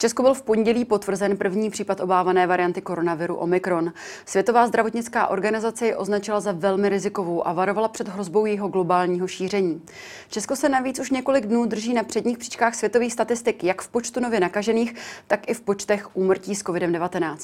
Česku byl v pondělí potvrzen první případ obávané varianty koronaviru Omikron. Světová zdravotnická organizace ji označila za velmi rizikovou a varovala před hrozbou jeho globálního šíření. Česko se navíc už několik dnů drží na předních příčkách světových statistik, jak v počtu nově nakažených, tak i v počtech úmrtí s COVID-19.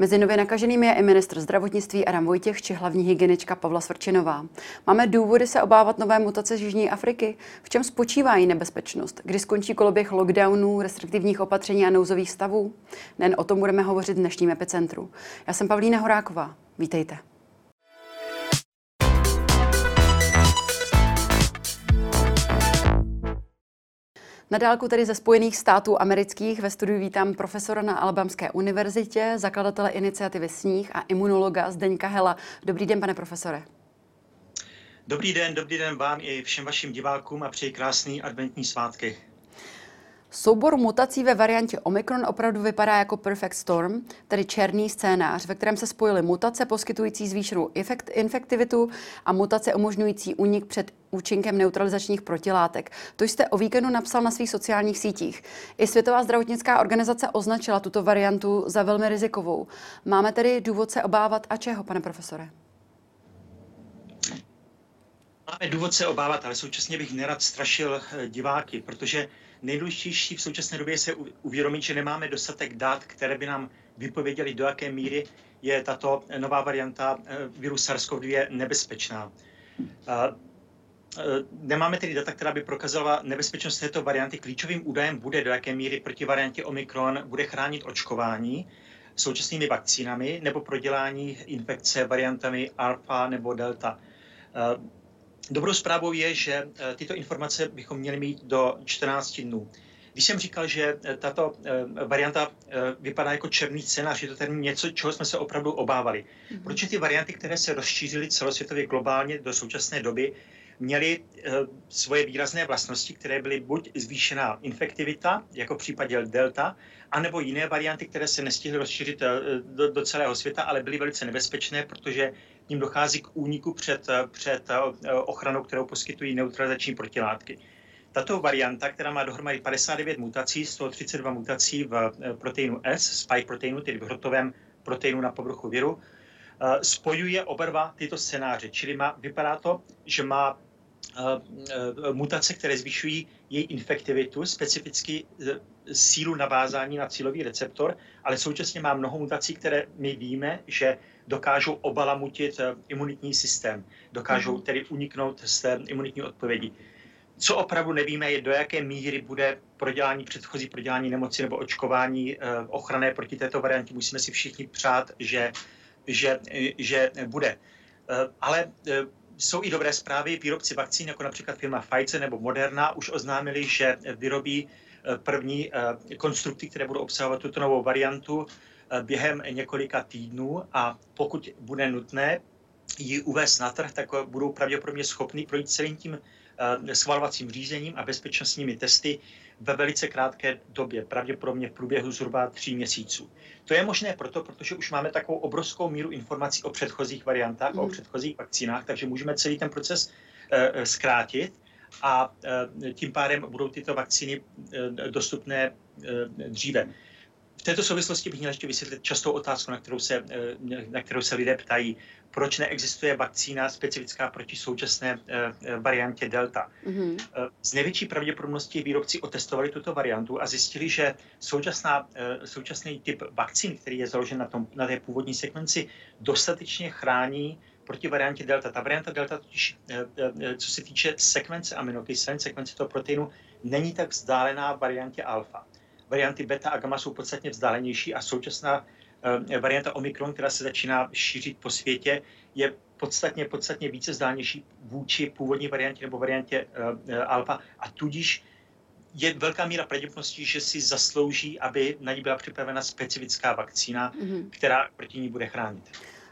Mezi nově nakaženými je i ministr zdravotnictví Adam Vojtěch či hlavní hygienička Pavla Svrčinová. Máme důvody se obávat nové mutace z Jižní Afriky? V čem spočívá její nebezpečnost? Kdy skončí koloběh lockdownů, restriktivních opatření a nouzových stavů? Nen o tom budeme hovořit v dnešním epicentru. Já jsem Pavlína Horáková. Vítejte. Na dálku tedy ze Spojených států amerických ve studiu vítám profesora na Alabamské univerzitě, zakladatele iniciativy Sníh a imunologa Zdeňka Hela. Dobrý den, pane profesore. Dobrý den, dobrý den vám i všem vašim divákům a přeji krásný adventní svátky. Soubor mutací ve variantě Omikron opravdu vypadá jako perfect storm, tedy černý scénář, ve kterém se spojily mutace poskytující zvýšenou infektivitu a mutace umožňující únik před účinkem neutralizačních protilátek. To jste o víkendu napsal na svých sociálních sítích. I Světová zdravotnická organizace označila tuto variantu za velmi rizikovou. Máme tedy důvod se obávat a čeho, pane profesore? Máme důvod se obávat, ale současně bych nerad strašil eh, diváky, protože nejdůležitější v současné době se uvědomit, že nemáme dostatek dat, které by nám vypověděly, do jaké míry je tato nová varianta eh, viru SARS-CoV-2 nebezpečná. Eh, nemáme tedy data, která by prokazovala nebezpečnost této varianty. Klíčovým údajem bude, do jaké míry proti variantě Omikron bude chránit očkování současnými vakcínami nebo prodělání infekce variantami alfa nebo delta. Dobrou zprávou je, že eh, tyto informace bychom měli mít do 14 dnů. Když jsem říkal, že eh, tato eh, varianta vypadá jako černý scénář, je to tedy něco, čeho jsme se opravdu obávali. Mm-hmm. Proč ty varianty, které se rozšířily celosvětově globálně do současné doby, měly svoje výrazné vlastnosti, které byly buď zvýšená infektivita, jako v případě delta, anebo jiné varianty, které se nestihly rozšířit do, do celého světa, ale byly velice nebezpečné, protože ním dochází k úniku před, před eh, ochranou, kterou poskytují neutralizační protilátky. Tato varianta, která má dohromady 59 mutací, 132 mutací v eh, proteinu S, spike proteinu, tedy v hrotovém proteinu na povrchu viru, eh, spojuje oba dva tyto scénáře. Čili má, vypadá to, že má mutace, které zvyšují její infektivitu, specificky sílu navázání na cílový receptor, ale současně má mnoho mutací, které my víme, že dokážou obalamutit eh, imunitní systém, dokážou mhm. tedy uniknout z té imunitní odpovědi. Co opravdu nevíme, je do jaké míry bude prodělání, předchozí prodělání nemoci nebo očkování eh, ochranné proti této variantě. Musíme si všichni přát, že, že, že bude. Eh, ale jsou i dobré zprávy. Výrobci vakcín, jako například firma Pfizer nebo Moderna, už oznámili, že vyrobí první konstrukty, které budou obsahovat tuto novou variantu Eh, během několika týdnů a pokud bude nutné ji uvést na trh, tak budou pravděpodobně schopni projít celým tím eh, schvalovacím řízením a bezpečnostními testy ve velice krátké době, pravděpodobně v průběhu zhruba tří měsíců. To je možné proto, protože už máme takovou obrovskou míru informací o předchozích variantách, mm. o předchozích vakcínách, takže můžeme celý ten proces zkrátit a tím pádem budou tyto vakcíny dostupné dříve. V této souvislosti bych měl ještě vysvětlit častou otázku, na kterou, se, eh, na kterou se lidé ptají, proč neexistuje vakcína specifická proti současné eh, eh, variantě Delta. Mm-hmm. Z největší pravděpodobností výrobci otestovali tuto variantu a zjistili, že současná, současný typ vakcín, který je založen na, tom, na té původní sekvenci, dostatečně chrání proti variantě Delta. Ta varianta Delta totiž, co se týče sekvence aminokyselin, sekvence toho proteinu, není tak vzdálená variantě alfa varianty beta a gamma jsou podstatně vzdálenější a současná eh, varianta Omikron, která se začíná šířit po světě, je podstatně, podstatně více vzdálenější vůči původní variantě nebo variantě uh, alfa a tudíž je velká míra pravděpodobnosti, že si zaslouží, aby na ní byla připravena specifická vakcína, mm-hmm. která proti ní bude chránit.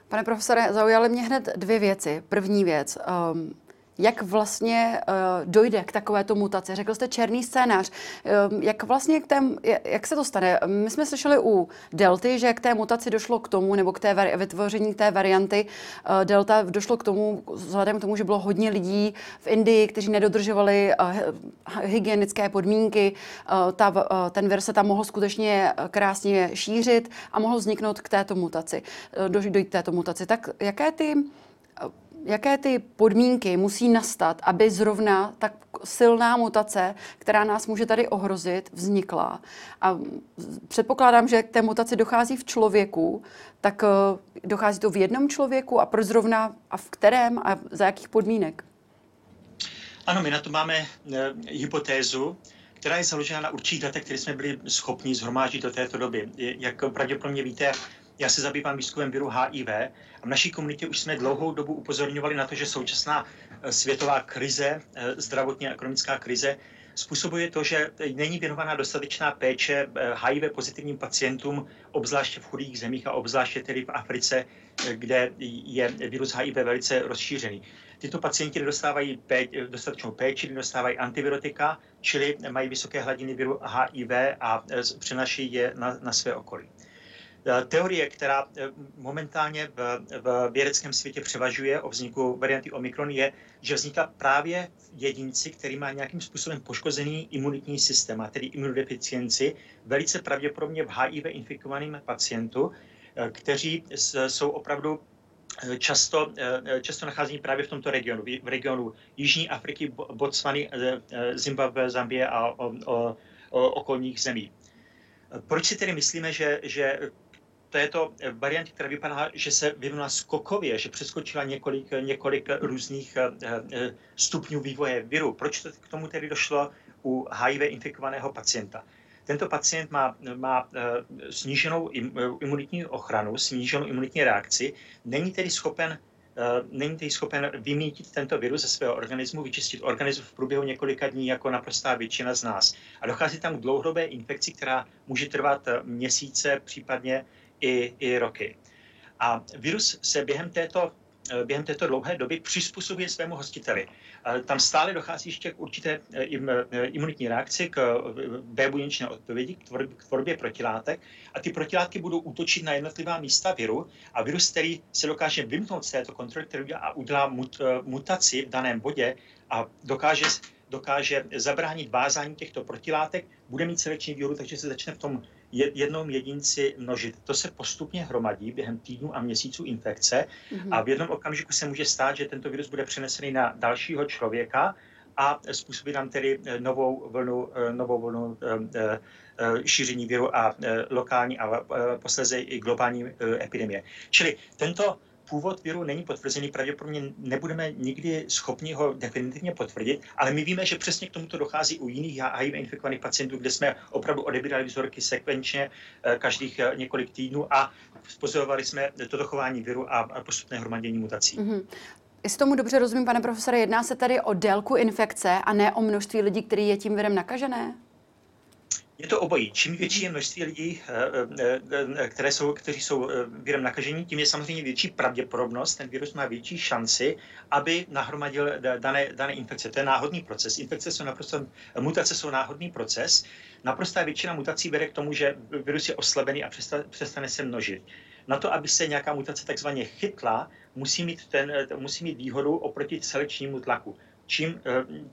Pane profesore, zaujaly mě hned dvě věci. První věc, um, jak vlastně uh, dojde k takovéto mutaci. Řekl jste černý scénář. Uh, jak vlastně k té, jak se to stane? My jsme slyšeli u delty, že k té mutaci došlo k tomu, nebo k té vytvoření té varianty uh, delta došlo k tomu, vzhledem k tomu, že bylo hodně lidí v Indii, kteří nedodržovali uh, hygienické podmínky. Uh, ta, uh, ten vir se tam mohl skutečně krásně šířit a mohl vzniknout k této mutaci, uh, dojít k této mutaci. Tak jaké ty jaké ty podmínky musí nastat, aby zrovna tak silná mutace, která nás může tady ohrozit, vznikla. A předpokládám, že k té mutaci dochází v člověku, tak eh, dochází to v jednom člověku a proč zrovna a v kterém a za jakých podmínek? Ano, my na to máme uh, hypotézu, která je založena na určitých datech, které jsme byli schopni zhromáždit do této doby. Jak pravděpodobně víte, já se zabývám výzkumem viru HIV a v naší komunitě už jsme dlouhou dobu upozorňovali na to, že současná eh, světová krize, eh, zdravotní a ekonomická krize, způsobuje to, že není věnovaná dostatečná péče HIV eh, pozitivním pacientům, obzvláště v chudých zemích a obzvláště tedy v Africe, kde je virus HIV velice rozšířený. Tyto pacienti nedostávají péč, dostatečnou péči, nedostávají antivirotika, čili mají vysoké hladiny viru HIV a přenaší je na, na své okolí. Eh, teorie, která eh, momentálně v, v vědeckém světě převažuje o vzniku varianty Omikron, je, že vzniká právě jedinci, který má nějakým způsobem poškozený imunitní systém, a tedy imunodeficienci, velice pravděpodobně v HIV infikovaným pacientu, eh, kteří jsou opravdu často, často nacházení právě v tomto regionu, v regionu Jižní Afriky, Botswany, Zimbabwe, Zambie a o, o, o okolních zemí. Proč si tedy myslíme, že, že této variantě, která vypadá, že se vyvinula skokově, že přeskočila několik, několik různých eh, eh, stupňů vývoje viru. Proč to k tomu tedy došlo u HIV infikovaného pacienta? Tento pacient má, má eh, sníženou imunitní ochranu, sníženou imunitní reakci, není tedy schopen není tedy schopen vymítit tento virus ze svého organismu, vyčistit organismus v průběhu několika dní, jako naprostá většina z nás. A dochází tam k dlouhodobé infekci, která může trvat měsíce, případně i, i roky. A virus se během této, eh, během této dlouhé doby přizpůsobuje svému hostiteli. Tam stále dochází ještě k určité eh, eh, imunitní reakci, k B buněčné odpovědi, k tvorbě protilátek a ty protilátky budou útočit na jednotlivá místa viru a virus, který se dokáže vymknout z této kontroly, a udělá mut, mutaci v daném bodě a dokáže dokáže zabránit vázání těchto protilátek, bude mít selekční výhodu, takže se začne v tom jednom jedinci množit. To se postupně hromadí během týdnu a měsíců infekce mm-hmm. a v jednom okamžiku se může stát, že tento virus bude přenesený na dalšího člověka a způsobí nám tedy eh, novou vlnu, eh, novou vlnu eh, šíření viru a lokální a posléze i globální epidemie. Čili tento původ viru není potvrzený, pravděpodobně nebudeme nikdy schopni ho definitivně potvrdit, ale my víme, že přesně k tomuto dochází u jiných HIV infikovaných pacientů, kde jsme opravdu odebírali vzorky sekvenčně eh, každých eh, několik týdnů a pozorovali jsme toto chování viru a postupné hromadění mutací. Mm-hmm. Jestli tomu dobře rozumím, pane profesore, jedná se tady o délku infekce a ne o množství lidí, který je tím virem nakažené? Je to obojí. Čím větší je množství lidí, eh, eh, eh, které jsou, kteří jsou virem nakažení, tím je samozřejmě větší pravděpodobnost, ten virus má větší šanci, aby nahromadil dané, dané infekce. To je náhodný proces. Infekce jsou naprosto, mutace jsou náhodný proces. Naprostá většina mutací vede k tomu, že virus je oslabený a přestane se množit. Na to, aby se nějaká mutace takzvaně chytla, musí mít, ten, musí mít výhodu oproti selekčnímu tlaku. Čím,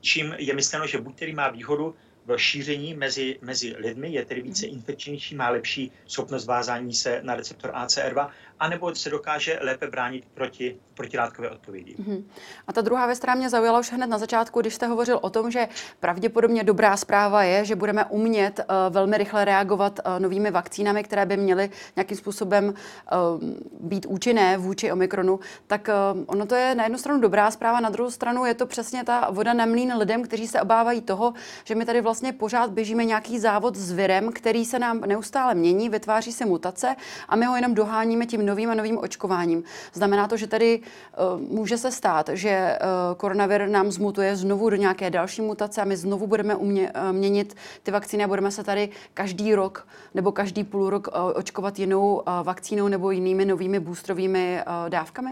čím je mysleno, že buď který má výhodu v šíření mezi, mezi lidmi, je tedy více infekčnější, má lepší schopnost vázání se na receptor ACR2, anebo se dokáže lépe bránit proti protilátkové odpovědi. Mm-hmm. A ta druhá věc, která mě zaujala už hned na začátku, když jste hovořil o tom, že pravděpodobně dobrá zpráva je, že budeme umět uh, velmi rychle reagovat uh, novými vakcínami, které by měly nějakým způsobem uh, být účinné vůči Omikronu, tak uh, ono to je na jednu stranu dobrá zpráva, na druhou stranu je to přesně ta voda na mlín lidem, kteří se obávají toho, že my tady vlastně pořád běžíme nějaký závod s virem, který se nám neustále mění, vytváří se mutace a my ho jenom doháníme tím novým a novým očkováním. Znamená to, že tady uh, může se stát, že uh, koronavir nám zmutuje znovu do nějaké další mutace a my znovu budeme umě, uh, měnit ty vakcíny a budeme se tady každý rok nebo každý půl rok uh, očkovat jinou uh, vakcínou nebo jinými novými boostrovými uh, dávkami?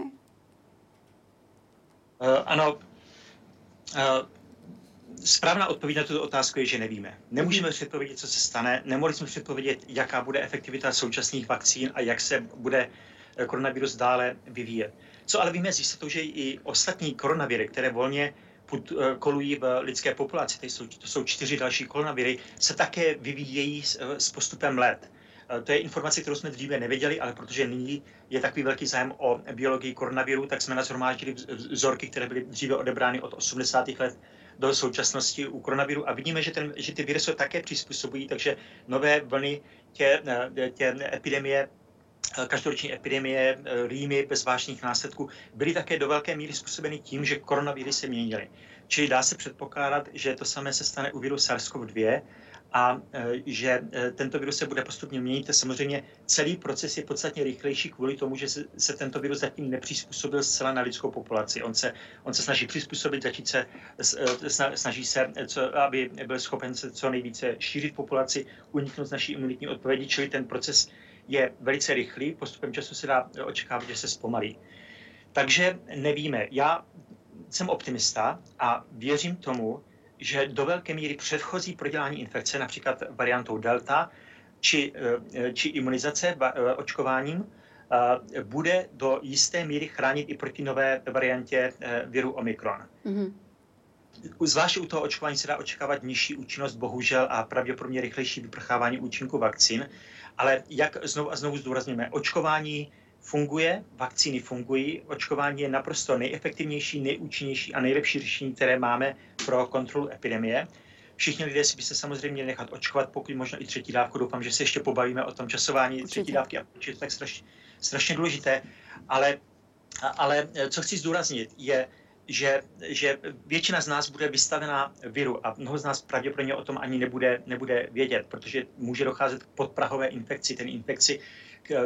Uh, ano, Správná odpověď na tuto otázku je, že nevíme. Nemůžeme předpovědět, co se stane, nemohli jsme předpovědět, jaká bude efektivita současných vakcín a jak se bude koronavirus dále vyvíjet. Co ale víme s jistotou, že i ostatní koronaviry, které volně put, eh, kolují v lidské populaci, to jsou, to jsou čtyři další koronaviry, se také vyvíjejí s, eh, s postupem let. Eh, to je informace, kterou jsme dříve nevěděli, ale protože nyní je takový velký zájem o biologii koronaviru, tak jsme nazhromáždili vzorky, které byly dříve odebrány od 80. let do současnosti u koronaviru a vidíme, že, ten, že ty viry se také přizpůsobují, takže nové vlny tě, tě epidemie Eh, každoroční epidemie, eh, rýmy bez vážných následků, byly také do velké míry způsobeny tím, že koronaviry se měnily. Čili dá se předpokládat, že to samé se stane u viru SARS-CoV-2 a eh, že tento virus se bude postupně měnit. Samozřejmě celý proces je podstatně rychlejší kvůli tomu, že se, tento virus zatím nepřizpůsobil zcela na lidskou populaci. On se, on se snaží přizpůsobit, začít se, snaží se, co, aby byl schopen se co nejvíce šířit populaci, uniknout z naší imunitní odpovědi, čili ten proces je velice rychlý, postupem času se dá očekávat, že se zpomalí. Takže nevíme. Já jsem optimista a věřím tomu, že do velké míry předchozí prodělání infekce, například variantou delta, či, eh, či imunizace eh, očkováním, eh, bude do jisté míry chránit i proti nové variantě viru Omikron. Mm-hmm. Zvláště u toho očkování se dá očekávat nižší účinnost, bohužel, a pravděpodobně rychlejší vyprchávání účinku vakcín. Ale jak znovu a znovu zdůrazněme, očkování funguje, vakcíny fungují, očkování je naprosto nejefektivnější, nejúčinnější a nejlepší řešení, které máme pro kontrolu epidemie. Všichni lidé si by se samozřejmě měli nechat očkovat, pokud možno i třetí dávku. Doufám, že se ještě pobavíme o tom časování Určitě. třetí dávky a je to tak strašně, strašně důležité. Ale, ale co chci zdůraznit, je, že, že většina z nás bude vystavená viru a mnoho z nás pravděpodobně o tom ani nebude, nebude vědět, protože může docházet k podprahové infekci, ten infekci,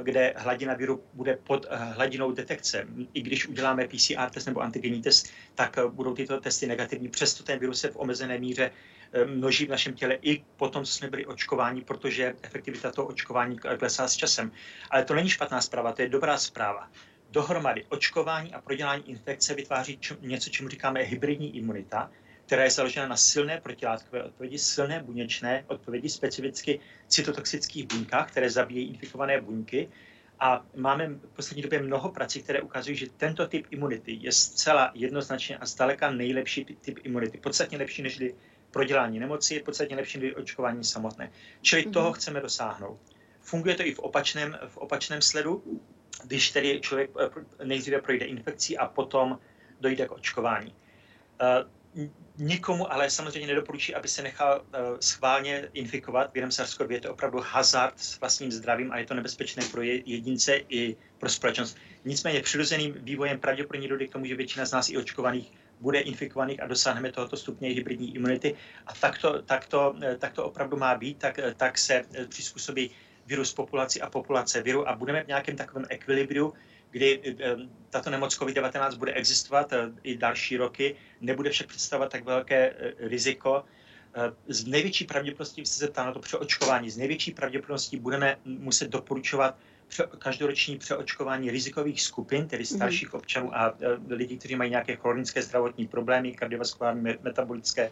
kde hladina viru bude pod eh, hladinou detekce. I když uděláme PCR test nebo antigenní test, tak eh, budou tyto testy negativní. Přesto ten virus se v omezené míře eh, množí v našem těle i potom, co jsme byli očkováni, protože efektivita toho očkování klesá s časem. Ale to není špatná zpráva, to je dobrá zpráva dohromady očkování a prodělání infekce vytváří něco, čemu říkáme hybridní imunita, která je založena na silné protilátkové odpovědi, silné buněčné odpovědi, specificky cytotoxických buňkách, které zabíjejí infikované buňky. A máme v poslední době mnoho prací, které ukazují, že tento typ imunity je zcela jednoznačně a zdaleka nejlepší typ imunity. Podstatně lepší než prodělání nemoci, je podstatně lepší než očkování samotné. Čili mm-hmm. toho chceme dosáhnout. Funguje to i v opačném, v opačném sledu když tedy člověk eh, nejdříve projde infekcí a potom dojde k očkování. Eh, nikomu ale samozřejmě nedoporučí, aby se nechal eh, schválně infikovat virem SARS-CoV. Je to opravdu hazard s vlastním zdravím a je to nebezpečné pro jedince i pro společnost. Nicméně přirozeným vývojem pravděpodobně dojde k tomu, že většina z nás i očkovaných bude infikovaných a dosáhneme tohoto stupně hybridní imunity. A tak to, tak to, tak to opravdu má být, tak, tak se přizpůsobí virus populaci a populace viru a budeme v nějakém takovém ekvilibriu, kdy eh, tato nemoc COVID-19 bude existovat eh, i další roky, nebude však představovat tak velké eh, riziko. Z největší pravděpodobností, se ptal na to přeočkování, z největší pravděpodobností budeme muset doporučovat každoroční přeočkování rizikových skupin, tedy mhm. starších občanů a lidí, kteří mají nějaké chronické zdravotní problémy, kardiovaskulární, metabolické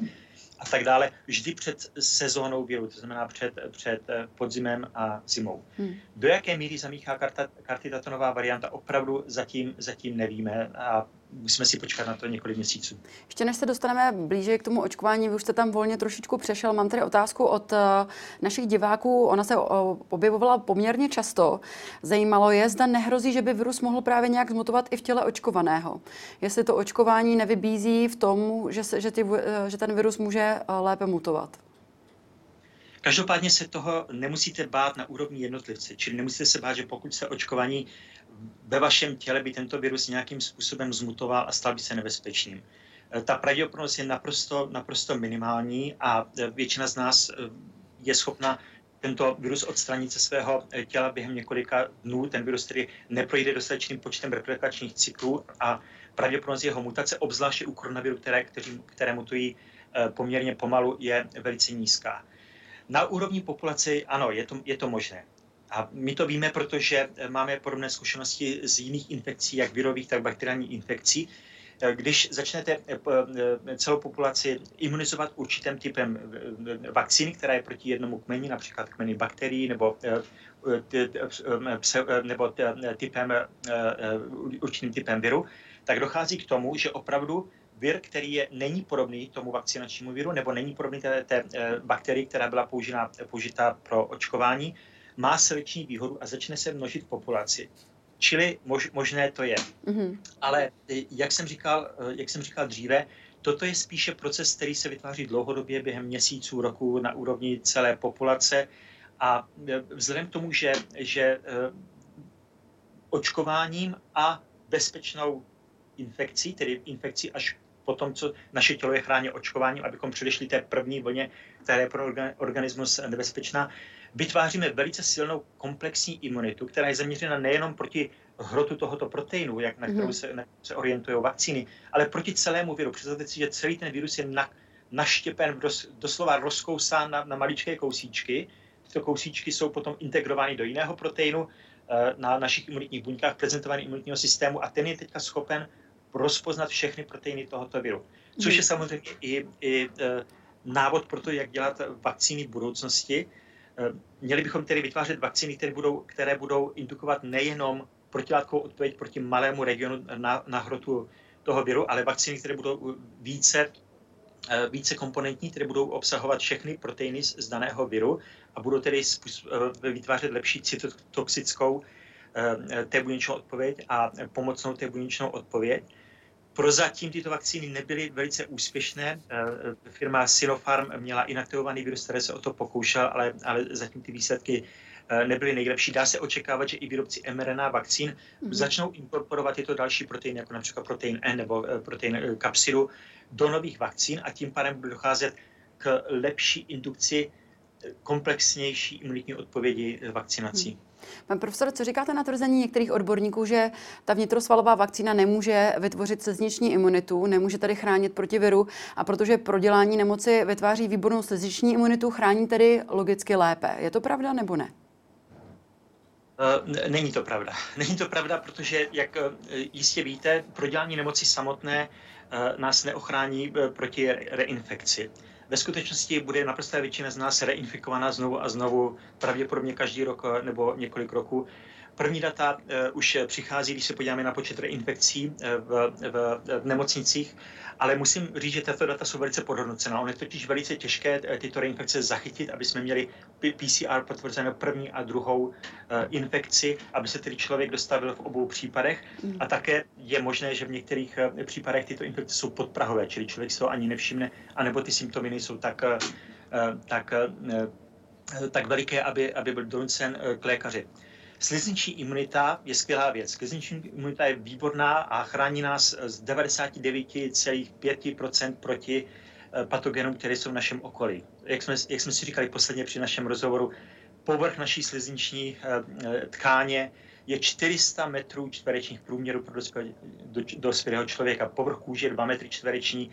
a tak dále, vždy před sezónou viru, to znamená před, před eh, podzimem a zimou. Hmm. Do jaké míry zamíchá karta, karty tato nová varianta, opravdu zatím, zatím nevíme a musíme si počkat na to několik měsíců. Ještě než se dostaneme blíže k tomu očkování, vy už jste tam volně trošičku přešel. Mám tady otázku od uh, našich diváků. Ona se objevovala poměrně často. Zajímalo je, zda nehrozí, že by virus mohl právě nějak zmutovat i v těle očkovaného. Jestli to očkování nevybízí v tom, že, se, že, ty, uh, že ten virus může uh, lépe mutovat. Každopádně se toho nemusíte bát na úrovni jednotlivce, čili nemusíte se bát, že pokud se očkovaní ve vašem těle by tento virus nějakým způsobem zmutoval a stal by se nebezpečným. E, ta pravděpodobnost je naprosto, naprosto minimální a e, většina z nás e, je schopna tento virus odstranit ze svého těla během několika dnů. Ten virus tedy neprojde dostatečným počtem replikačních cyklů a pravděpodobnost jeho mutace, obzvláště u koronaviru, které, kteří, které mutují poměrně pomalu, je velice nízká. Na úrovni populace ano, je to, je to možné. A my to víme, protože máme podobné zkušenosti z jiných infekcí, jak virových, tak bakteriálních infekcí, když začnete celou populaci imunizovat určitým typem vakcíny, která je proti jednomu kmeni, například kmeni bakterií nebo nebo typem, určitým typem viru, tak dochází k tomu, že opravdu vir, který je, není podobný tomu vakcinačnímu viru, nebo není podobný té, té bakterii, která byla použita, použita pro očkování, má selekční výhodu a začne se množit populaci. Čili mož, možné to je. Mm-hmm. Ale jak jsem, říkal, jak jsem říkal dříve, toto je spíše proces, který se vytváří dlouhodobě během měsíců, roku na úrovni celé populace. A vzhledem k tomu, že, že očkováním a bezpečnou infekcí, tedy infekcí až po tom, co naše tělo je chráněno očkováním, abychom předešli té první vlně, která je pro organismus nebezpečná, vytváříme velice silnou komplexní imunitu, která je zaměřena nejenom proti hrotu tohoto proteinu, jak na kterou mhm. se, na se orientují vakcíny, ale proti celému viru. Představte si, že celý ten virus je na, naštěpen, dos, doslova rozkousán na, na maličké kousíčky. Tyto kousíčky jsou potom integrovány do jiného proteinu eh, na našich imunitních buňkách, prezentovaný imunitního systému a ten je teďka schopen rozpoznat všechny proteiny tohoto viru. Což je mhm. samozřejmě i, i eh, návod pro to, jak dělat vakcíny v budoucnosti, měli bychom tedy vytvářet vakcíny, které budou, které budou indukovat nejenom protilátkovou odpověď proti malému regionu na, na hrotu toho viru, ale vakcíny, které budou více, eh, více komponentní, které budou obsahovat všechny proteiny z, z daného viru a budou tedy eh, vytvářet lepší cytotoxickou té buněčnou odpověď a pomocnou té buněčnou odpověď. Prozatím tyto vakcíny nebyly velice úspěšné. Eh, firma Sinopharm měla inaktivovaný virus, který se o to pokoušel, ale, ale zatím ty výsledky eh, nebyly nejlepší. Dá se očekávat, že i výrobci mRNA vakcín mm-hmm. začnou inkorporovat tyto další proteiny, jako například protein N nebo eh, protein kapsidu, do nových vakcín a tím pádem bude docházet k lepší indukci komplexnější imunitní odpovědi vakcinací. Hmm. Pan profesor, co říkáte na tvrzení některých odborníků, že ta vnitrosvalová vakcína nemůže vytvořit slizniční imunitu, nemůže tedy chránit proti viru a protože prodělání nemoci vytváří výbornou slizniční imunitu, chrání tedy logicky lépe. Je to pravda nebo ne? Eh, není to pravda. Není to pravda, protože, jak eh, jistě víte, prodělání nemoci samotné eh, nás neochrání proti reinfekci. Ve skutečnosti bude naprostá většina z nás reinfikovaná znovu a znovu, pravděpodobně každý rok eh, nebo několik roků. První data uh, už přichází, když se podíváme na počet reinfekcí uh, v, v, v nemocnicích ale musím říct, že tato data jsou velice podhodnocená. Ono je totiž velice těžké eh, tyto reinfekce zachytit, aby jsme měli PCR potvrzenou první a druhou eh, infekci, aby se tedy člověk dostavil v obou případech. Mm. A také je možné, že v některých eh, případech tyto infekce jsou podprahové, čili člověk se to ani nevšimne, anebo ty symptomy nejsou tak, tak, tak veliké, aby, aby byl donucen k lékaři. Slizniční imunita je skvělá věc. Slizniční imunita je výborná a chrání nás z 99,5% proti eh, patogenům, které jsou v našem okolí. Jak jsme, jak jsme si říkali posledně při našem rozhovoru, povrch naší slizniční eh, eh, tkáně je 400 metrů čtverečních průměru pro dospělého člověka. Povrch kůže 2 metry čtvereční,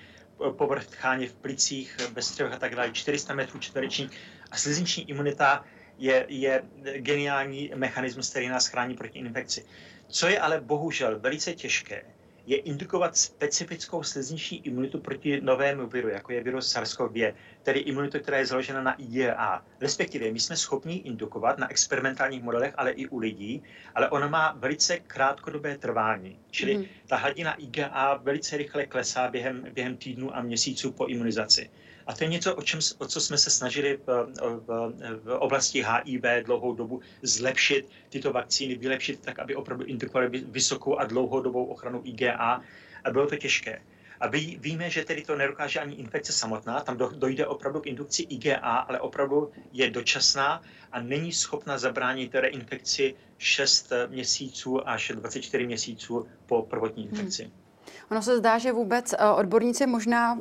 povrch tkáně v plicích, bez střevech a tak dále 400 metrů čtverečních. A slizniční imunita je, je geniální mechanismus, který nás chrání proti infekci. Co je ale bohužel velice těžké, je indukovat specifickou slizniční imunitu proti novému viru, jako je virus SARS-CoV-2, tedy imunitu, která je založena na IgA. Respektive my jsme schopni indukovat na experimentálních modelech, ale i u lidí, ale ona má velice krátkodobé trvání. Čili mm. ta hladina IgA velice rychle klesá během, během týdnů a měsíců po imunizaci. A to je něco, o, čem, o co jsme se snažili v, v, v oblasti HIV dlouhou dobu zlepšit tyto vakcíny, vylepšit tak, aby opravdu indukovaly vysokou a dlouhodobou ochranu IgA. A bylo to těžké. A ví, víme, že tedy to nedokáže ani infekce samotná, tam do, dojde opravdu k indukci IgA, ale opravdu je dočasná a není schopna zabránit reinfekci 6 měsíců až 24 měsíců po prvotní infekci. Hmm. Ono se zdá, že vůbec eh, odborníci možná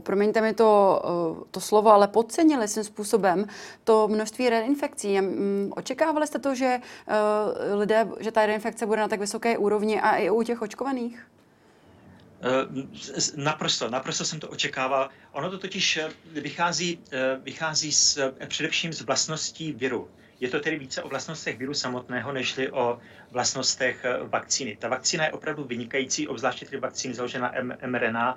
promiňte mi to, eh, to slovo, ale podcenili svým způsobem to množství reinfekcí. Mm, očekávali jste to, že eh, lidé, že ta reinfekce bude na tak vysoké úrovni a i u těch očkovaných? Naprosto, naprosto jsem to očekával. Ono to totiž vychází, vychází z, především z vlastností viru Je to tedy více o vlastnostech viru samotného, nežli o vlastnostech vakcíny. Ta vakcína je opravdu vynikající, obzvláště tedy vakcíny založená mRNA,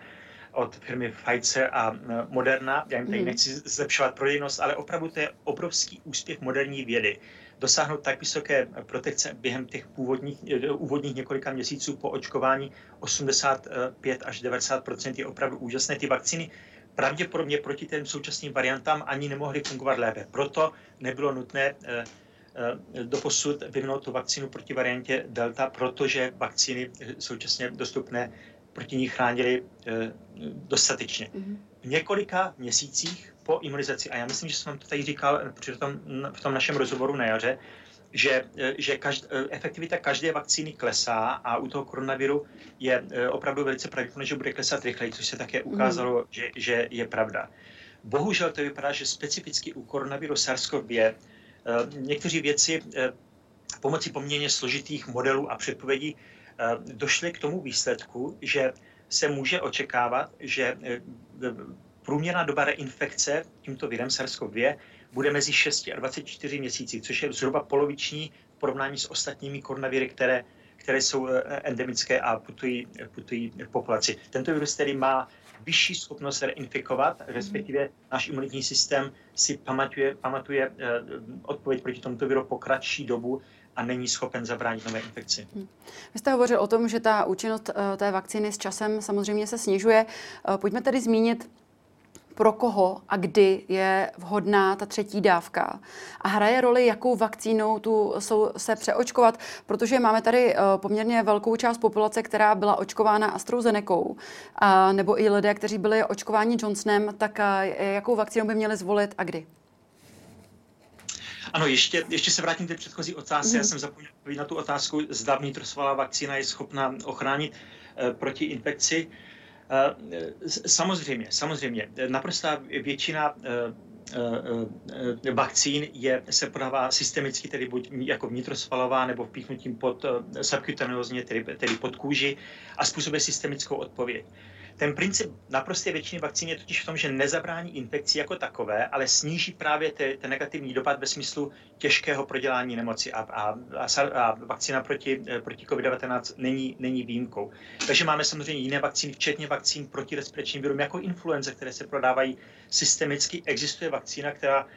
od firmy Pfizer a Moderna. Já jim tady mhm. nechci zlepšovat prodejnost, ale opravdu to je obrovský úspěch moderní vědy dosáhnout tak vysoké protekce během těch původních, eh, úvodních několika měsíců po očkování 85 až 90% je opravdu úžasné. Ty vakcíny pravděpodobně proti těm současným variantám ani nemohly fungovat lépe. Proto nebylo nutné eh, eh, doposud vyvinout tu vakcínu proti variantě Delta, protože vakcíny současně dostupné proti ní chránily dostatečně. Mm-hmm. V několika měsících po imunizaci, a já myslím, že jsem to tady říkal při tom, v tom našem rozhovoru na jaře, že, že každ, efektivita každé vakcíny klesá a u toho koronaviru je e, opravdu velice pravděpodobné, že bude klesat rychleji, což se také ukázalo, mm. že, že je pravda. Bohužel to vypadá, že specificky u koronaviru SARS-CoV-2 e, někteří věci pomocí poměrně složitých modelů a předpovědí došly k tomu výsledku, že se může očekávat, že průměrná doba reinfekce tímto virem SARS-CoV-2 bude mezi 6 a 24 měsíci, což je zhruba poloviční v porovnání s ostatními koronaviry, které, které jsou eh, endemické a putují, putují v populaci. Tento virus tedy má vyšší schopnost reinfikovat, respektive náš imunitní systém si pamatuje, pamatuje eh, odpověď proti tomuto viru po kratší dobu a není schopen zabránit nové infekci. Hmm. Vy jste hovořil o tom, že ta účinnost eh, té vakcíny s časem samozřejmě se snižuje. Pojďme tedy zmínit pro koho a kdy je vhodná ta třetí dávka. A hraje roli, jakou vakcínou tu jsou, se přeočkovat, protože máme tady uh, poměrně velkou část populace, která byla očkována AstraZeneca, uh, nebo i lidé, kteří byli očkováni Johnsonem, tak uh, jakou vakcínu by měli zvolit a kdy? Ano, ještě, ještě se vrátím k předchozí otázce. Mm. Já jsem zapomněl na tu otázku, zda vnitrosvalová vakcína je schopna ochránit uh, proti infekci. Eh, samozřejmě, samozřejmě. Naprostá většina eh, eh, vakcín je, se podává systemicky, tedy buď jako vnitrosvalová nebo vpíchnutím pod subkutanózně, tedy, tedy pod kůži a způsobuje systemickou odpověď. Ten princip naprosté většiny vakcín je totiž v tom, že nezabrání infekci jako takové, ale sníží právě te, ten negativní dopad ve smyslu těžkého prodělání nemoci a, a, a, a vakcína proti, proti COVID-19 není, není výjimkou. Takže máme samozřejmě jiné vakcíny, včetně vakcín proti respiračním virům, jako influenza, které se prodávají systemicky. Existuje vakcína, která,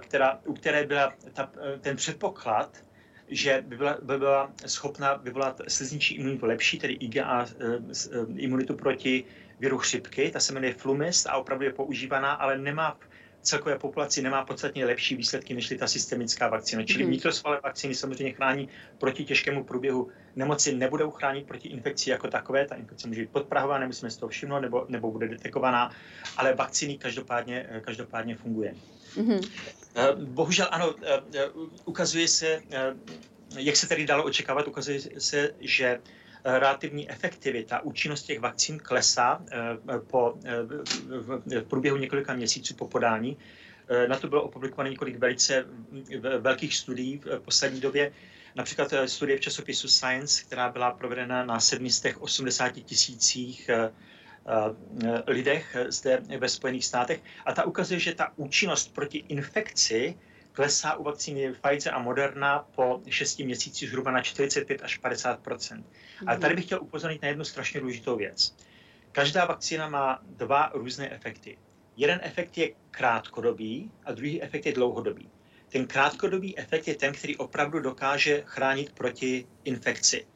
která, u které byla ta, ten předpoklad, že by byla, by byla schopna vyvolat slizničí imunitu lepší, tedy IgA e, e, imunitu proti viru chřipky. Ta se jmenuje Flumist a opravdu je používaná, ale nemá celkové populaci nemá podstatně lepší výsledky než ta systemická vakcína. Čili mm. vnitrosvalé vakcíny samozřejmě chrání proti těžkému průběhu nemoci, nebudou chránit proti infekci jako takové. Ta infekce může být podprahová, nemusíme si to všimnout, nebo, nebo bude detekovaná, ale vakcíny každopádně, každopádně funguje. Mm-hmm. Bohužel ano, eh, eh, ukazuje se, jak se tedy dalo očekávat, ukazuje se, že relativní efektivita, účinnost těch vakcín klesá po, v průběhu několika měsíců po podání. Na to bylo opublikováno několik velice velkých studií v poslední době. Například studie v časopisu Science, která byla provedena na 780 tisících Eh, lidech zde ve Spojených státech a ta ukazuje, že ta účinnost proti infekci klesá u vakcíny Pfizer a Moderna po 6 měsících zhruba na 45 až 50 mm Ale tady bych chtěl upozornit na jednu strašně důležitou věc. Každá vakcína má dva různé efekty. Jeden efekt je krátkodobý a druhý efekt je dlouhodobý. Ten krátkodobý efekt je ten, který opravdu dokáže chránit proti infekci.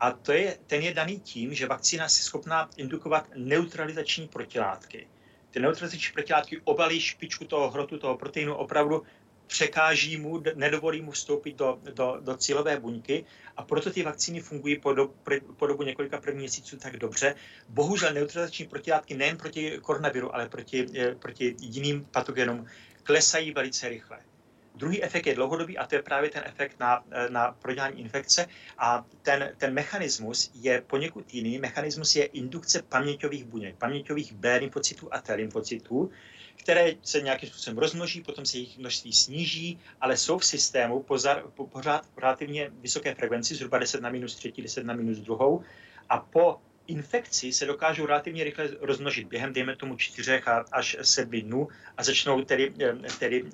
A to je, ten je daný tím, že vakcína je schopná indukovat neutralizační protilátky. Ty neutralizační protilátky obalí špičku toho hrotu, toho proteinu, opravdu překáží mu, nedovolí mu vstoupit do, do, do cílové buňky a proto ty vakcíny fungují po, do, po dobu několika prvních měsíců tak dobře. Bohužel neutralizační protilátky nejen proti koronaviru, ale proti, eh, proti jiným patogenům klesají velice rychle. Druhý efekt je dlouhodobý a to je právě ten efekt na, na prodělání infekce a ten, ten mechanismus je poněkud jiný. Mechanismus je indukce paměťových buněk, paměťových B lymfocytů a T lymfocytů, které se nějakým způsobem rozmnoží, potom se jejich množství sníží, ale jsou v systému pozar, po, pořád v relativně vysoké frekvenci, zhruba 10 na minus třetí, 10 na minus druhou. A po infekci se dokážou relativně rychle rozmnožit během, dejme tomu, čtyřech až sedmi dnů a začnou tedy, tedy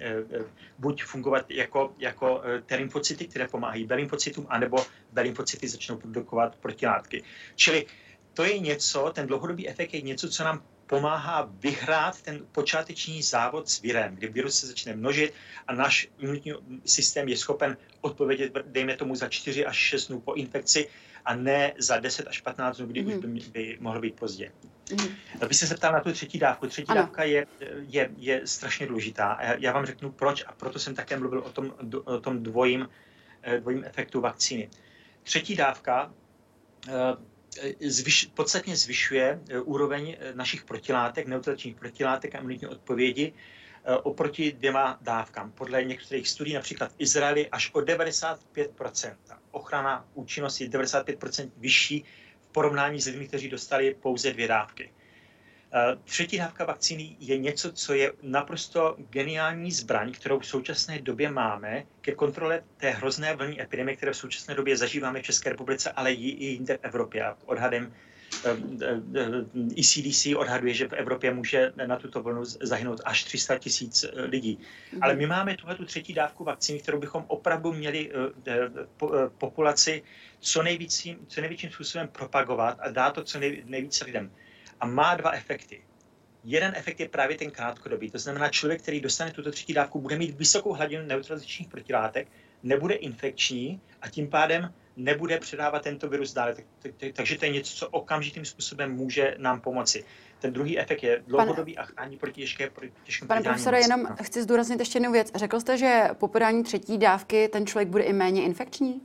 buď fungovat jako, jako ty lymfocyty, které pomáhají B lymfocytům, anebo B lymfocyty začnou produkovat protilátky. Čili to je něco, ten dlouhodobý efekt je něco, co nám pomáhá vyhrát ten počáteční závod s virem, kdy virus se začne množit a náš imunitní systém je schopen odpovědět, dejme tomu, za 4 až 6 dnů po infekci a ne za 10 až 15 dnů, kdy mm. už by, by mohlo být pozdě. Mm. Vy se zeptal na tu třetí dávku. Třetí ano. dávka je, je, je strašně důležitá. Já vám řeknu proč a proto jsem také mluvil o tom, o tom dvojím, eh, dvojím efektu vakcíny. Třetí dávka eh, zvyš, podstatně zvyšuje eh, úroveň eh, našich protilátek, neutraličních protilátek a imunitní odpovědi eh, oproti dvěma dávkám. Podle některých studií, například v Izraeli, až o 95%. Ochrana účinnosti je 95% vyšší v porovnání s lidmi, kteří dostali pouze dvě dávky. Eh, třetí dávka vakcíny je něco, co je naprosto geniální zbraň, kterou v současné době máme ke kontrole té hrozné vlny epidemie, které v současné době zažíváme v České republice, ale i jinde v Evropě. Odhadem ECDC eh, eh, odhaduje, že v Evropě může na tuto vlnu zahynout až 300 tisíc lidí. Mhm. Ale my máme tuhle tu třetí dávku vakcíny, kterou bychom opravdu měli populaci co, nejvícím, co největším způsobem propagovat a dát to co nejvíce lidem a má dva efekty. Jeden efekt je právě ten krátkodobý, to znamená, člověk, který dostane tuto třetí dávku, bude mít vysokou hladinu neutralizačních protilátek, nebude infekční a tím pádem nebude předávat tento virus dále. Tak, tak, tak, takže to je něco, co okamžitým způsobem může nám pomoci. Ten druhý efekt je dlouhodobý a chrání proti těžké proti Pane profesore, jenom no. chci zdůraznit ještě jednu věc. Řekl jste, že po podání třetí dávky ten člověk bude i méně infekční?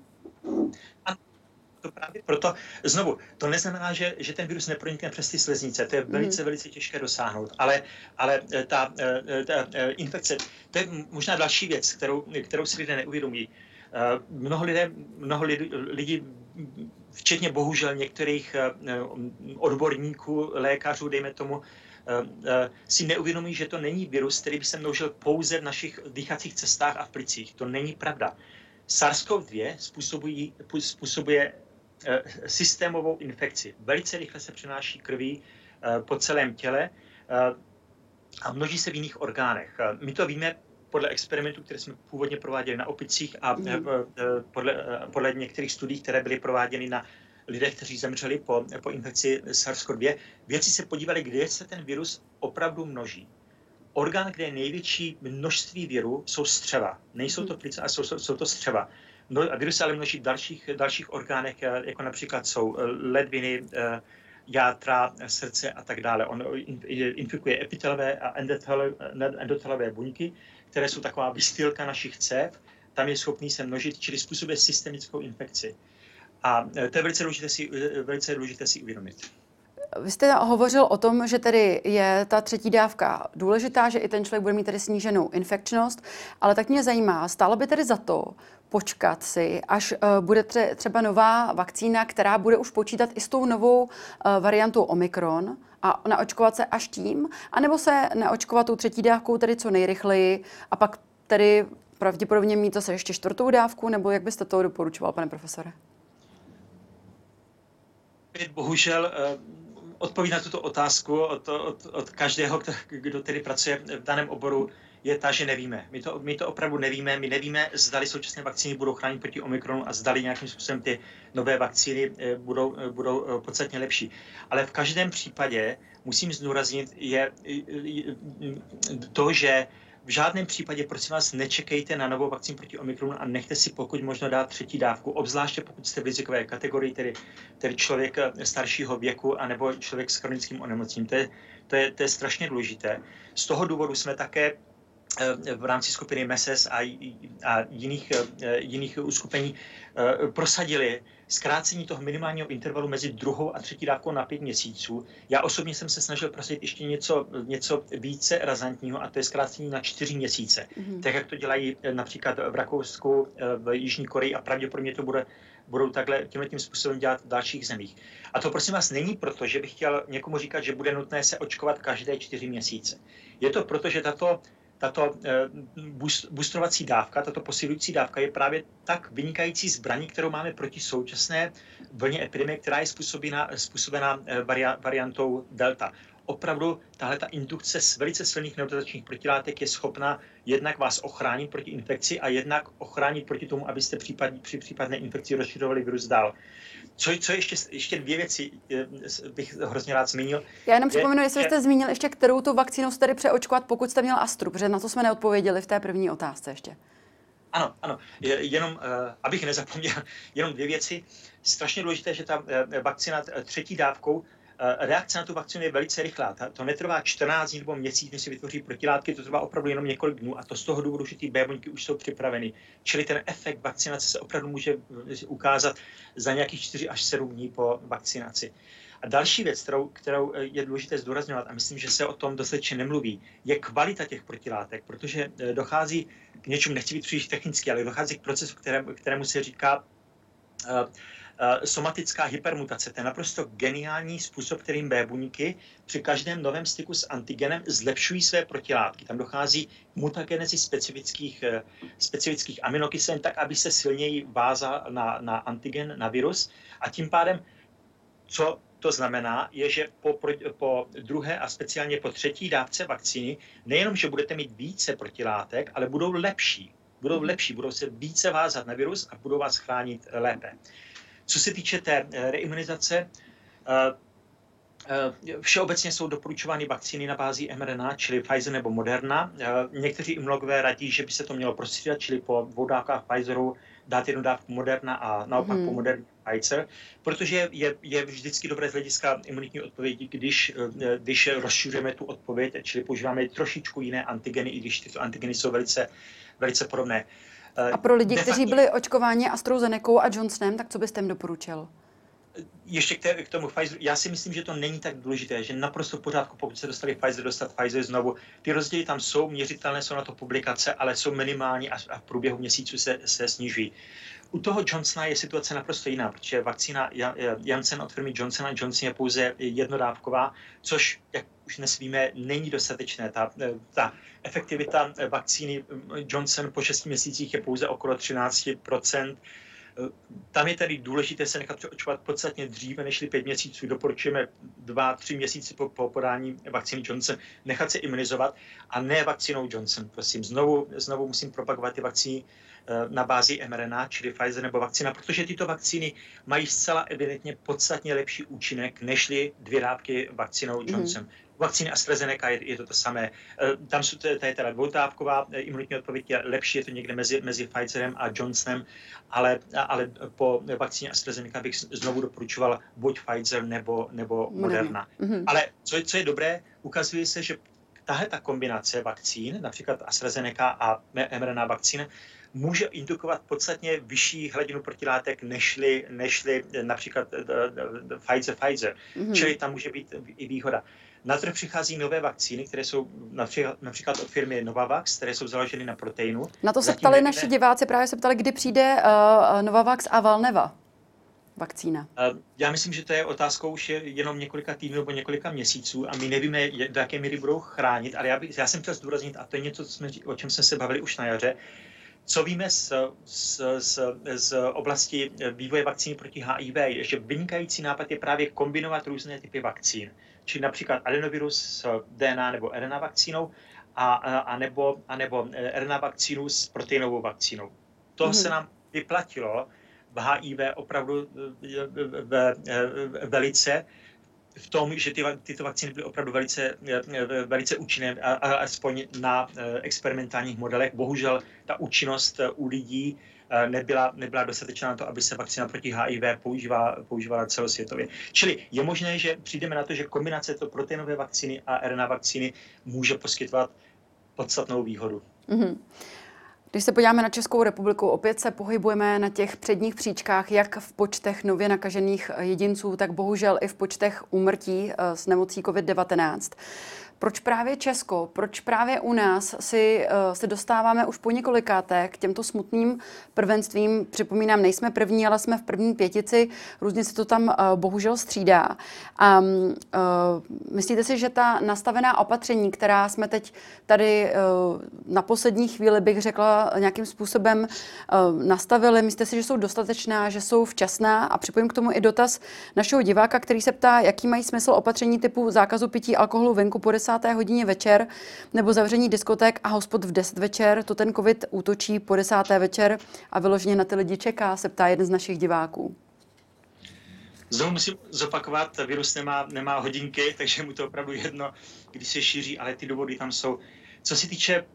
to právě proto, znovu, to neznamená, že, že ten virus nepronikne přes ty sleznice, to je mhm. velice, velice těžké dosáhnout, ale, ale eh, ta, eh, ta, ta eh, infekce, to je možná další věc, kterou, kterou si lidé neuvědomí. Mnoho, lidé, mnoho lidí, včetně bohužel některých odborníků, lékařů, dejme tomu, si neuvědomí, že to není virus, který by se množil pouze v našich dýchacích cestách a v plicích. To není pravda. SARS-CoV-2 způsobuje Eh, systémovou infekci. Velice rychle se přenáší krví eh, po celém těle eh, a množí se v jiných orgánech. My to víme podle experimentů, které jsme původně prováděli na opicích a mm. podle, podle některých studií, které byly prováděny na lidech, kteří zemřeli po, po infekci SARS-CoV-2, věci se podívali, kde se ten virus opravdu množí. Orgán, kde je největší množství viru, jsou střeva. Nejsou to plice, ale jsou, jsou to střeva. No, a virus se ale množí v dalších, dalších orgánech, eh, jako například jsou eh, ledviny, eh, játra, srdce a tak dále. On infikuje epitelové a endotelové buňky, které jsou taková vystýlka našich cév. Tam je schopný se množit, čili způsobuje systemickou infekci. A to je velice důležité si, velice důležité si uvědomit. Vy jste hovořil o tom, že tedy je ta třetí dávka důležitá, že i ten člověk bude mít tedy sníženou infekčnost, ale tak mě zajímá, stálo by tedy za to počkat si, až uh, bude tře- třeba nová vakcína, která bude už počítat i s tou novou uh, variantou Omikron a naočkovat se až tím, anebo se naočkovat tou třetí dávkou tedy co nejrychleji a pak tedy pravděpodobně mít to se ještě čtvrtou dávku, nebo jak byste to doporučoval, pane profesore? Bohužel odpověď na tuto otázku od, od, od každého, kdo tedy pracuje v daném oboru, je ta, že nevíme. My to, my to opravdu nevíme. My nevíme, zdali současné vakcíny budou chránit proti Omikronu a zdali nějakým způsobem ty nové vakcíny eh, budou, eh, budou eh, podstatně lepší. Ale v každém případě musím zdůraznit je to, že v žádném případě, prosím vás, nečekejte na novou vakcínu proti Omikronu a nechte si pokud možno dát třetí dávku, obzvláště pokud jste v rizikové kategorii, tedy, tedy člověk staršího věku anebo člověk s chronickým onemocněním. To je, to, je, to je strašně důležité. Z toho důvodu jsme také Eh, v rámci skupiny MESES a, a jiných, eh, jiných uskupení eh, prosadili zkrácení toho minimálního intervalu mezi druhou a třetí dávkou na pět měsíců. Já osobně jsem se snažil prosadit ještě něco, něco více razantního a to je zkrácení na čtyři měsíce. Mm-hmm. Tak, jak to dělají například v Rakousku, v Jižní Koreji a pravděpodobně to bude budou takhle tímhle tím způsobem dělat v dalších zemích. A to prosím vás není proto, že bych chtěl někomu říkat, že bude nutné se očkovat každé čtyři měsíce. Je to proto, že tato tato boostrovací dávka, tato posilující dávka je právě tak vynikající zbraní, kterou máme proti současné vlně epidemie, která je způsobena, způsobena variantou Delta opravdu tahle ta indukce z velice silných neutralizačních protilátek je schopna jednak vás ochránit proti infekci a jednak ochránit proti tomu, abyste případ, při případné infekci rozšiřovali virus dál. Co, co ještě, ještě dvě věci eh, bych hrozně rád zmínil. Já jenom připomenu, jestli jste zmínil ještě, kterou tu vakcínu jste tedy přeočkovat, pokud jste měl Astru, protože na to jsme neodpověděli v té první otázce ještě. Ano, ano. Jenom, uh, abych nezapomněl, jenom dvě věci. Strašně důležité, že ta uh, vakcína třetí dávkou Eh, reakce na tu vakcínu je velice rychlá. To netrvá 14 dní nebo měsíc, než se vytvoří protilátky, to trvá opravdu jenom několik dnů a to z toho důvodu, že ty béboňky už jsou připraveny. Čili ten efekt vakcinace se opravdu může ukázat za nějakých 4 až 7 dní po vakcinaci. A další věc, kterou, kterou eh, je důležité zdůrazňovat, a myslím, že se o tom dostatečně nemluví, je kvalita těch protilátek, protože eh, dochází k něčemu, nechci být příliš technicky, ale dochází k procesu, kterému, kterému se říká uh, Eh, somatická hypermutace. To je naprosto geniální způsob, kterým B buňky při každém novém styku s antigenem zlepšují své protilátky. Tam dochází k mutagenezi specifických, eh, specifických aminokyselin tak, aby se silněji vázal na, na antigen, na virus. A tím pádem, co to znamená, je, že po, po druhé a speciálně po třetí dávce vakcíny nejenom, že budete mít více protilátek, ale budou lepší. Budou lepší, budou se více vázat na virus a budou vás chránit lépe. Co se týče té eh, reimunizace, eh, eh, Všeobecně jsou doporučovány vakcíny na bázi mRNA, čili Pfizer nebo Moderna. Někteří imunologové radí, že by se to mělo prostřídat, čili po dvou dávkách Pfizeru dát jednu dávku Moderna a naopak hmm. po Moderna Pfizer, protože je, je vždycky dobré z hlediska imunitní odpovědi, když, když rozšiřujeme tu odpověď, čili používáme trošičku jiné antigeny, i když tyto antigeny jsou velice, velice podobné. A pro lidi, kteří byli očkováni AstraZeneca a Johnsonem, tak co byste jim doporučil? Ještě k, té, k tomu Pfizer, já si myslím, že to není tak důležité, že naprosto v pořádku, pokud se dostali Pfizer, dostat Pfizer znovu. Ty rozdíly tam jsou, měřitelné jsou na to publikace, ale jsou minimální a, a v průběhu měsíců se, se snižují. U toho Johnsona je situace naprosto jiná, protože vakcína Janssen od firmy Johnson Johnson je pouze jednodávková, což, jak už dnes víme, není dostatečné. Ta, ta efektivita vakcíny Johnson po 6 měsících je pouze okolo 13% tam je tedy důležité se nechat očkovat podstatně dříve než 5 měsíců. Doporučujeme 2-3 měsíce po, po podání vakcíny Johnson nechat se imunizovat a ne vakcínou Johnson. Prosím, znovu, znovu musím propagovat ty vakcíny Eh, na bázi mRNA, čili Pfizer nebo vakcína, protože tyto vakcíny mají zcela evidentně podstatně lepší účinek nežli dvě dávky vakcínou mhm. Johnson. Mm. Vakcíny AstraZeneca je, je to to samé. Eh, tam jsou to, to je teda dvoutávková eh, imunitní odpověď, je lepší, je to někde mezi, mezi Pfizerem a Johnsonem, ale, ale po vakcíně AstraZeneca bych znovu doporučoval buď Pfizer nebo, nebo Moderna. Mm-hmm. Ale co, co je dobré, ukazuje se, že tahle ta kombinace vakcín, například AstraZeneca a mRNA vakcín, může indukovat podstatně vyšší hladinu protilátek nežli, nežli například eh, eh, Pfizer Pfizer. Mm-hmm. Čili tam může být i výhoda. Na trh přichází nové vakcíny, které jsou například, například od firmy Novavax, které jsou založeny na proteinu. Na to se Zatím ptali nevíme... naši diváci, právě se ptali, kdy přijde uh, Novavax a Valneva vakcína? Já myslím, že to je otázkou už jenom několika týdnů nebo několika měsíců a my nevíme, do jaké míry budou chránit, ale já, bych, já jsem chtěl zdůraznit, a to je něco, co jsme, o čem jsme se bavili už na jaře, co víme z, z, z, z oblasti vývoje vakcíny proti HIV, je, že vynikající nápad je právě kombinovat různé typy vakcín, či například adenovirus s DNA nebo RNA vakcínou, a, a, nebo, a nebo RNA vakcínu s proteinovou vakcínou. To mm. se nám vyplatilo v HIV opravdu ve, ve, velice, v tom, že ty, tyto vakcíny byly opravdu velice, eh, velice účinné, a, aspoň na eh, experimentálních modelech. Bohužel ta účinnost eh, u lidí nebyla, nebyla dostatečná na to, aby se vakcína proti HIV používala, používala celosvětově. Čili je možné, že přijdeme na to, že kombinace to proteinové vakcíny a RNA vakcíny může poskytovat podstatnou výhodu. Mm-hmm. Když se podíváme na Českou republiku, opět se pohybujeme na těch předních příčkách, jak v počtech nově nakažených jedinců, tak bohužel i v počtech úmrtí eh, s nemocí COVID-19. Proč právě Česko? Proč právě u nás si, uh, se dostáváme už po několikáté k těmto smutným prvenstvím? Připomínám, nejsme první, ale jsme v první pětici. Různě se to tam uh, bohužel střídá. A uh, myslíte si, že ta nastavená opatření, která jsme teď tady na poslední chvíli, bych řekla, nějakým způsobem nastavili, myslíte si, že jsou dostatečná, že jsou včasná? A připojím k tomu i dotaz našeho diváka, který se ptá, jaký mají smysl opatření typu zákazu pití alkoholu venku po 10. hodině večer nebo zavření diskoték a hospod v 10 večer. To ten covid útočí po 10. večer a vyloženě na ty lidi čeká, se ptá jeden z našich diváků. Znovu musím zopakovat, virus nemá, nemá hodinky, takže mu to opravdu jedno, když se šíří, ale ty důvody tam jsou. Co se týče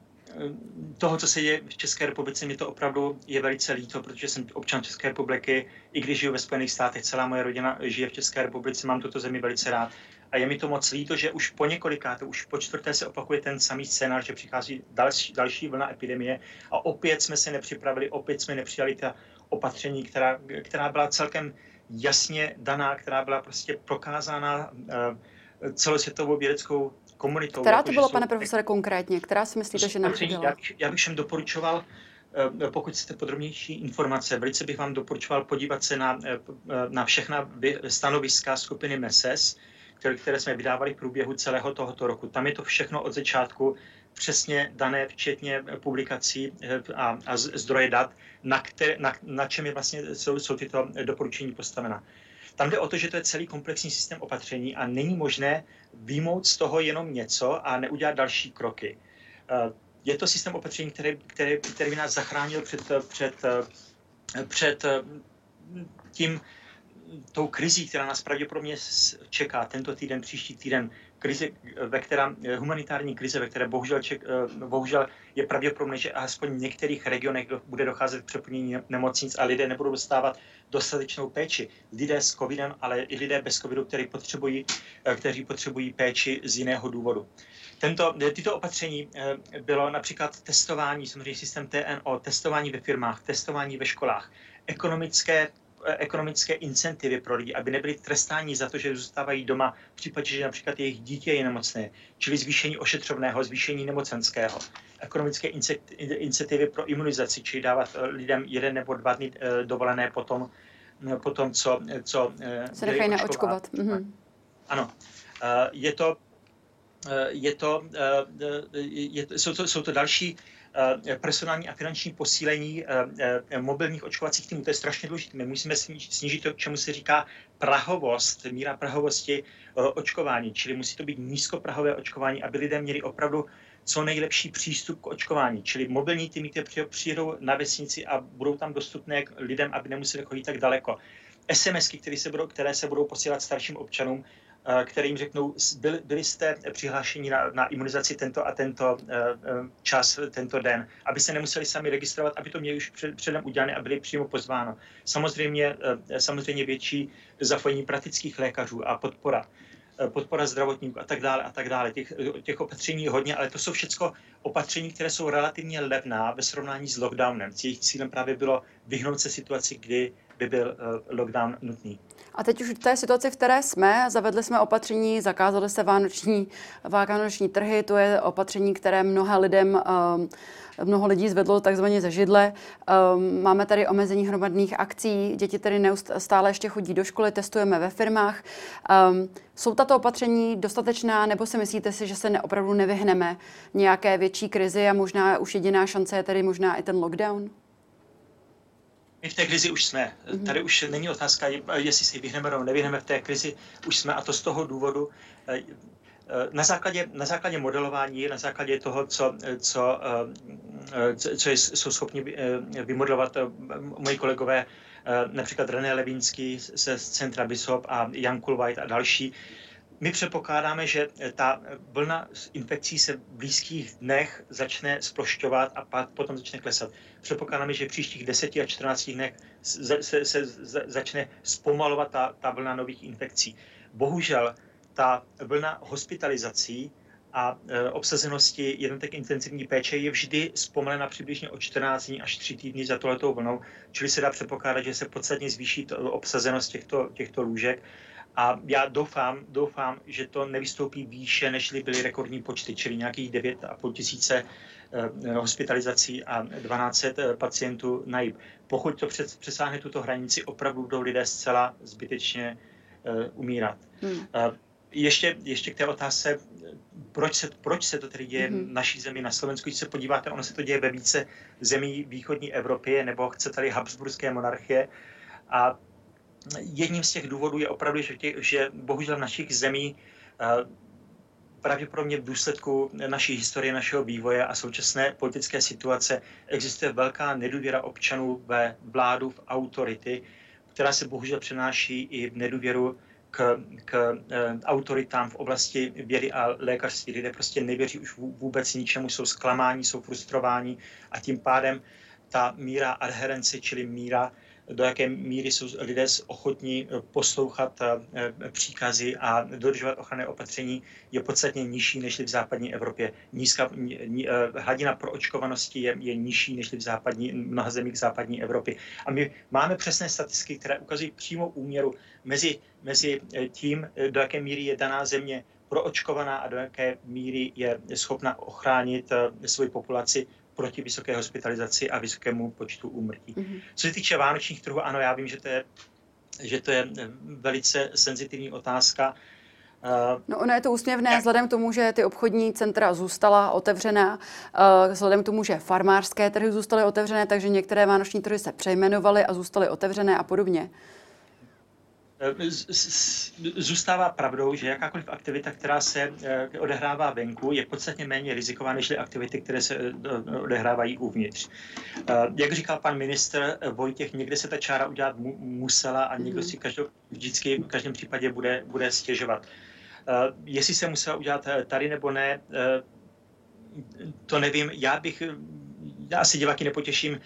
toho, co se děje v České republice, mě to opravdu je velice líto, protože jsem občan České republiky, i když žiju ve Spojených státech, celá moje rodina žije v České republice, mám tuto zemi velice rád. A je mi to moc líto, že už po několikáté, už po čtvrté se opakuje ten samý scénář, že přichází další, další vlna epidemie a opět jsme se nepřipravili, opět jsme nepřijali ta opatření, která, která byla celkem jasně daná, která byla prostě prokázána uh, celosvětovou vědeckou komunitou. Která to bylo, pane profesore, konkrétně? Která si myslíte, že nám já, já bych všem doporučoval, eh, pokud chcete podrobnější informace, velice bych vám doporučoval podívat se na, eh, na všechna stanoviska skupiny MESES, které, které jsme vydávali v průběhu celého tohoto roku. Tam je to všechno od začátku přesně dané, včetně publikací eh, a, a zdroje dat, na, které, na, na čem je vlastně, jsou, jsou tyto doporučení postavena. Tam jde o to, že to je celý komplexní systém opatření a není možné výmout z toho jenom něco a neudělat další kroky. Eh, je to systém opatření, který, který, který by nás zachránil před, před, před tím, tou krizí, která nás pravděpodobně čeká tento týden, příští týden, krize, ve která, humanitární krize, ve které bohužel, ček, eh, bohužel je pravděpodobné, že aspoň v některých regionech bude docházet k přeplnění nemocnic a lidé nebudou dostávat dostatečnou péči. Lidé s covidem, ale i lidé bez covidu, kteří potřebují, eh, kteří potřebují péči z jiného důvodu. Tento, tyto opatření eh, bylo například testování, samozřejmě systém TNO, testování ve firmách, testování ve školách, ekonomické ekonomické incentivy pro lidi, aby nebyli trestáni za to, že zůstávají doma v případě, že například jejich dítě je nemocné, čili zvýšení ošetřovného, zvýšení nemocenského, ekonomické incentivy pro imunizaci, čili dávat eh, lidem jeden nebo dva dny eh, dovolené potom, potom co, co se nechají naočkovat. Mhm. Ano, je to, je to, je, jsou, to, jsou to další personální a finanční posílení eh, eh, mobilních očkovacích týmů. To je strašně důležité. My musíme snížit to, čemu se říká prahovost, míra prahovosti očkování. Čili musí to být nízkoprahové očkování, aby lidé měli opravdu co nejlepší přístup k očkování. Čili mobilní týmy, které přijedou na vesnici a budou tam dostupné k lidem, aby nemuseli chodit tak daleko. SMSky, které se budou, které se budou posílat starším občanům, Eh, které jim řeknou, byli, byli jste přihlášeni na, na imunizaci tento a tento uh, čas, tento den, aby se nemuseli sami registrovat, aby to měli už před, předem udělané a byli přímo pozváno. Samozřejmě, samozřejmě větší zapojení praktických lékařů a podpora podpora zdravotníků a tak dále a tak dále. Těch, těch opatření je hodně, ale to jsou všechno opatření, které jsou relativně levná ve srovnání s lockdownem. Jejich cílem právě bylo vyhnout se situaci, kdy by byl lockdown nutný. A teď už v té situaci, v které jsme, zavedli jsme opatření, zakázali se vánoční, vánoční trhy, to je opatření, které mnoha lidem um, mnoho lidí zvedlo takzvaně ze židle. Um, máme tady omezení hromadných akcí, děti tedy neustále ještě chodí do školy, testujeme ve firmách. Um, jsou tato opatření dostatečná, nebo si myslíte si, že se ne, opravdu nevyhneme nějaké větší krizi a možná už jediná šance je tedy možná i ten lockdown? My v té krizi už jsme. Mm-hmm. Tady už není otázka, jestli si vyhneme nebo nevyhneme v té krizi, už jsme a to z toho důvodu, eh, eh, na základě, na základě modelování, na základě toho, co, co, eh, co jsou schopni vymodelovat moji kolegové, například René Levínský ze Centra Bishop a Jan Kulvajt a další, my předpokládáme, že ta vlna infekcí se v blízkých dnech začne splošťovat a pak potom začne klesat. Předpokládáme, že v příštích 10 a 14 dnech se, se, se začne zpomalovat ta, ta vlna nových infekcí. Bohužel ta vlna hospitalizací a e, obsazenosti jednotek intenzivní péče je vždy zpomalena přibližně o 14 dní až 3 týdny za tohletou vlnou, čili se dá předpokládat, že se podstatně zvýší obsazenost těchto, těchto lůžek A já doufám, doufám, že to nevystoupí výše, než byly rekordní počty, čili nějakých 9,5 tisíce eh, hospitalizací a 12 eh, pacientů na JIP. Pokud to přesáhne tuto hranici, opravdu budou lidé zcela zbytečně umírat. Hmm. Ještě, ještě k té otázce, proč se, proč se to tedy děje mm-hmm. v naší zemi na Slovensku. Když se podíváte, ono se to děje ve více zemí východní Evropy, nebo chce tady Habsburské monarchie. A jedním z těch důvodů je opravdu, že, tě, že bohužel v našich zemí eh, pravděpodobně v důsledku naší historie, našeho vývoje a současné politické situace existuje velká nedůvěra občanů ve vládu, v autority, která se bohužel přenáší i v nedůvěru k, k eh, autoritám v oblasti vědy a lékařství. Lidé prostě nevěří už vůbec ničemu, jsou zklamáni, jsou frustrováni a tím pádem ta míra adherence, čili míra do jaké míry jsou lidé ochotní eh, poslouchat eh, příkazy a dodržovat ochranné opatření, je podstatně nižší než v západní Evropě. Nízka, ní, eh, hladina proočkovanosti je, je nižší než v západní, mnoha zemích západní Evropy. A my máme přesné statistiky, které ukazují přímo úměru mezi, mezi tím, do jaké míry je daná země proočkovaná a do jaké míry je schopna ochránit svoji populaci proti vysoké hospitalizaci a vysokému počtu úmrtí. Mm-hmm. Co se týče vánočních trhů, ano, já vím, že to je, že to je velice senzitivní otázka. Eh, no ono je to úsměvné vzhledem k tomu, že ty obchodní centra zůstala otevřená, eh, vzhledem k tomu, že farmářské trhy zůstaly otevřené, takže některé vánoční trhy se přejmenovaly a zůstaly otevřené a podobně. Eh, zůstává pravdou, že jakákoliv aktivita, která se eh, odehrává venku, je podstatně méně riziková než aktivity, které se eh, odehrávají uvnitř. Jak říkal pan ministr Vojtěch, někde se ta čára udělat musela a někdo mhm. si každou, vždycky v každém případě bude, bude stěžovat. Jestli se musela udělat tady nebo ne, to nevím. Já bych, já asi diváky nepotěším,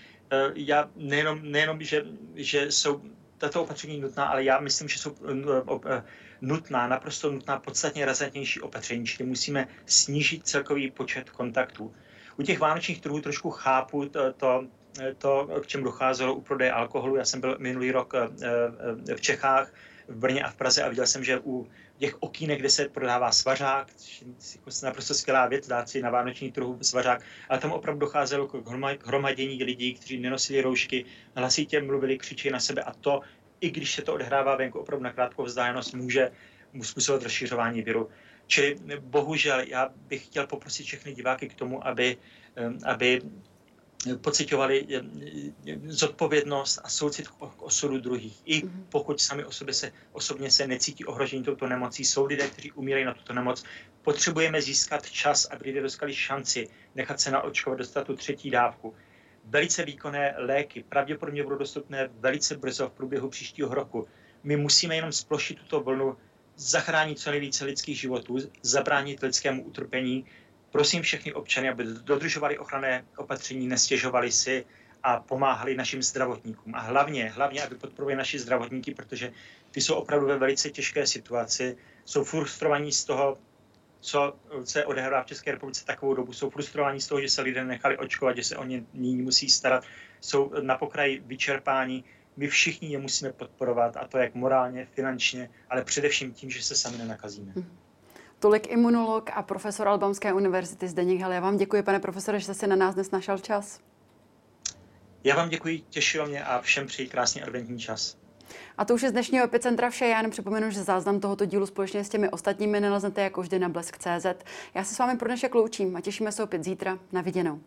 já nejenom, nejenom že, že jsou tato opatření nutná, ale já myslím, že jsou eh, eh, nutná, naprosto nutná, podstatně razantnější opatření, čili musíme snížit celkový počet kontaktů. U těch vánočních trhů trošku chápu to, to, to k čemu docházelo u prodeje alkoholu. Já jsem byl minulý rok eh, v Čechách, v Brně a v Praze a viděl jsem, že u těch okýnek, kde se prodává svařák, jako naprosto skvělá věc, dát si na vánoční trhu svařák, ale tam opravdu docházelo k hromadění lidí, kteří nenosili roušky, hlasitě mluvili, křičí na sebe a to, i když se to odehrává venku opravdu na krátkou vzdálenost, může způsobovat rozšiřování viru. Čili bohužel já bych chtěl poprosit všechny diváky k tomu, aby, aby pocitovali zodpovědnost a soucit k osudu druhých. I mhm. pokud sami o sobě se, osobně se necítí ohrožení touto nemocí, jsou lidé, kteří umírají na tuto nemoc. Potřebujeme získat čas, aby lidé dostali šanci nechat se naočkovat, dostat tu třetí dávku. Velice výkonné léky pravděpodobně budou dostupné velice brzo v průběhu příštího roku. My musíme jenom splošit tuto vlnu, zachránit co nejvíce lidských životů, zabránit lidskému utrpení, prosím všechny občany, aby dodržovali ochranné opatření, nestěžovali si a pomáhali našim zdravotníkům. A hlavně, hlavně, aby podporovali naši zdravotníky, protože ty jsou opravdu ve velice těžké situaci, jsou frustrovaní z toho, co se odehrává v České republice takovou dobu, jsou frustrovaní z toho, že se lidé nechali očkovat, že se o ně nyní musí starat, jsou na pokraji vyčerpání. My všichni je musíme podporovat, a to jak morálně, finančně, ale především tím, že se sami nenakazíme. Mm. Tolik imunolog a profesor Albamské univerzity Zdeněk Hel. Já vám děkuji, pane profesore, že jste si na nás dnes našel čas. Já vám děkuji, těšilo mě a všem přeji krásný adventní čas. A to už je z dnešního Epicentra vše. Já jenom připomenu, že záznam tohoto dílu společně s těmi ostatními naleznete jako vždy na blesk.cz. Já se s vámi pro dnešek loučím a těšíme se opět zítra. Na viděnou.